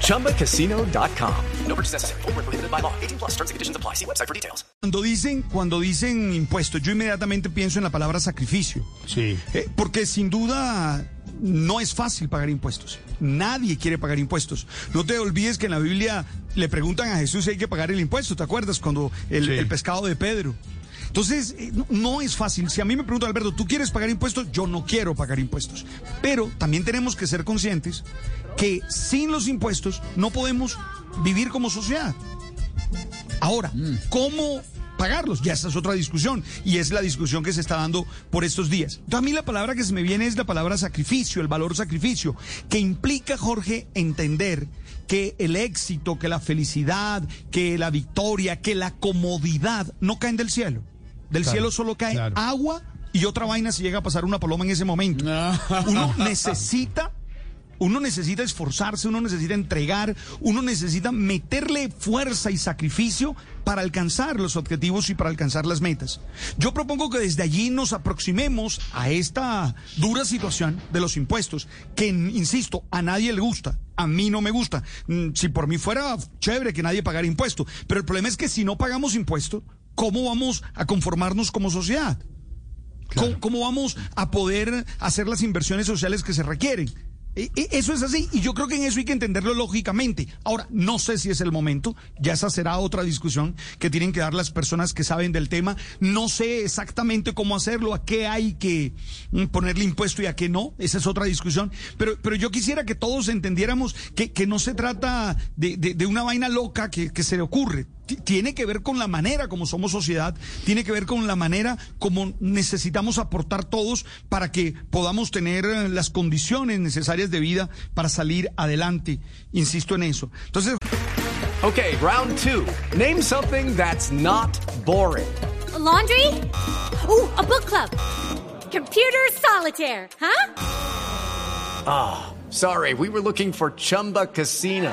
ChumbaCasino.com. No purchase necessary. Full prohibited by law. 18 plus terms and conditions apply. See website for details. Cuando dicen, cuando dicen impuestos, yo inmediatamente pienso en la palabra sacrificio. Sí. Eh, porque sin duda no es fácil pagar impuestos. Nadie quiere pagar impuestos. No te olvides que en la Biblia le preguntan a Jesús si hay que pagar el impuesto. ¿Te acuerdas cuando el, Sí. el pescado de Pedro? Entonces, eh, no, no es fácil. Si a mí me pregunta Alberto, ¿tú quieres pagar impuestos? Yo no quiero pagar impuestos. Pero también tenemos que ser conscientes que sin los impuestos no podemos vivir como sociedad. Ahora, ¿cómo pagarlos? Ya esa es otra discusión y es la discusión que se está dando por estos días. Entonces, a mí la palabra que se me viene es la palabra sacrificio, el valor sacrificio, que implica, Jorge, entender que el éxito, que la felicidad, que la victoria, que la comodidad no caen del cielo. Del Claro, cielo solo cae claro. agua y otra vaina si llega a pasar una paloma en ese momento. Uno necesita uno necesita esforzarse, uno necesita entregar, uno necesita meterle fuerza y sacrificio para alcanzar los objetivos y para alcanzar las metas. Yo propongo que desde allí nos aproximemos a esta dura situación de los impuestos, que, insisto, a nadie le gusta. A mí no me gusta. Mm, Si por mí fuera chévere que nadie pagara impuesto. Pero el problema es que si no pagamos impuesto, ¿cómo vamos a conformarnos como sociedad? ¿Cómo, cómo vamos a poder hacer las inversiones sociales que se requieren? E- e- Eso es así, y yo creo que en eso hay que entenderlo lógicamente. Ahora, no sé si es el momento, ya esa será otra discusión que tienen que dar las personas que saben del tema. No sé exactamente cómo hacerlo, a qué hay que mm, ponerle impuesto y a qué no, esa es otra discusión. Pero, pero yo quisiera que todos entendiéramos que, que no se trata de, de- de una vaina loca que, que se le ocurre. Ti- Tiene que ver con la manera como somos sociedad, tiene que ver con la manera como necesitamos aportar todos para que podamos tener eh, las condiciones necesarias de vida para salir adelante. Insisto en eso. Entonces, Okay, round two. Name something that's not boring. A laundry? Ooh, a book club. Computer solitaire, huh? Ah, sorry, we were looking for Chumba Casino.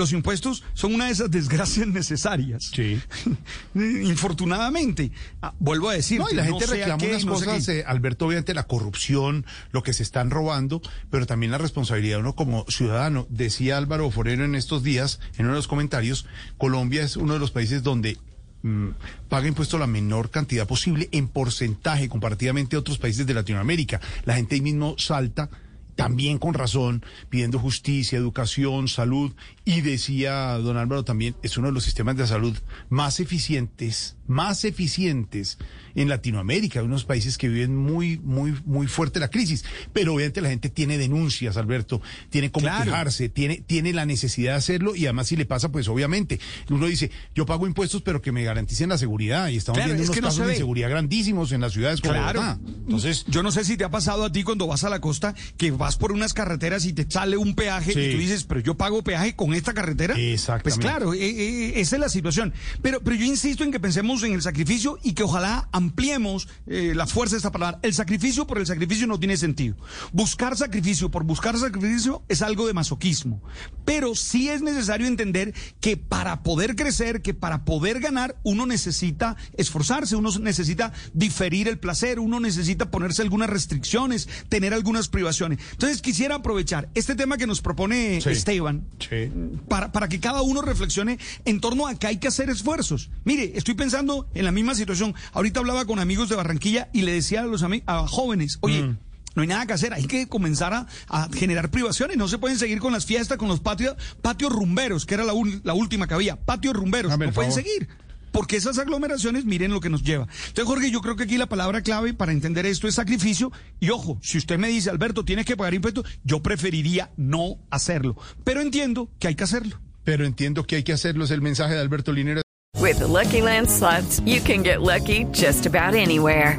los impuestos son una de esas desgracias necesarias. Sí. Infortunadamente. Ah, vuelvo a decir. No, y la gente reclama unas cosas, eh, Alberto, obviamente la corrupción, lo que se están robando, pero también la responsabilidad de uno como ciudadano. Decía Álvaro Forero en estos días, en uno de los comentarios, Colombia es uno de los países donde mm, paga impuesto la menor cantidad posible en porcentaje comparativamente a otros países de Latinoamérica. La gente ahí mismo salta. También con razón, pidiendo justicia, educación, salud. Y decía don Álvaro también, es uno de los sistemas de salud más eficientes, más eficientes en Latinoamérica, unos países que viven muy, muy, muy fuerte la crisis. Pero obviamente la gente tiene denuncias, Alberto, tiene Claro. quejarse, tiene, tiene la necesidad de hacerlo y además si le pasa, pues obviamente, uno dice, yo pago impuestos, pero que me garanticen la seguridad y estamos Claro, viendo es unos no casos se de inseguridad grandísimos en las ciudades como Claro. Bogotá. Entonces, yo no sé si te ha pasado a ti cuando vas a la costa que vas por unas carreteras y te sale un peaje Sí. y tú dices, pero yo pago peaje con esta carretera. Exactamente. Pues claro, eh, eh, esa es la situación. Pero, pero yo insisto en que pensemos en el sacrificio y que ojalá ampliemos eh, la fuerza de esta palabra. El sacrificio por el sacrificio no tiene sentido. Buscar sacrificio por buscar sacrificio es algo de masoquismo. Pero sí es necesario entender que para poder crecer, que para poder ganar, uno necesita esforzarse, uno necesita diferir el placer, uno necesita ponerse algunas restricciones, tener algunas privaciones. Entonces quisiera aprovechar este tema que nos propone Sí. Esteban Sí. para, para que cada uno reflexione en torno a que hay que hacer esfuerzos. Mire, estoy pensando en la misma situación. Ahorita hablaba con amigos de Barranquilla y le decía a los a jóvenes, oye, Mm. no hay nada que hacer, hay que comenzar a, a generar privaciones, no se pueden seguir con las fiestas, con los patios, patios rumberos, que era la, última que había, patios rumberos, no pueden favor. seguir. Porque esas aglomeraciones, miren lo que nos lleva. Entonces, Jorge, yo creo que aquí la palabra clave para entender esto es sacrificio. Y ojo, si usted me dice, Alberto, tienes que pagar impuestos, yo preferiría no hacerlo. Pero entiendo que hay que hacerlo. pero entiendo que hay que hacerlo, es el mensaje de Alberto Linero. With the Lucky Land slots, you can get lucky just about anywhere.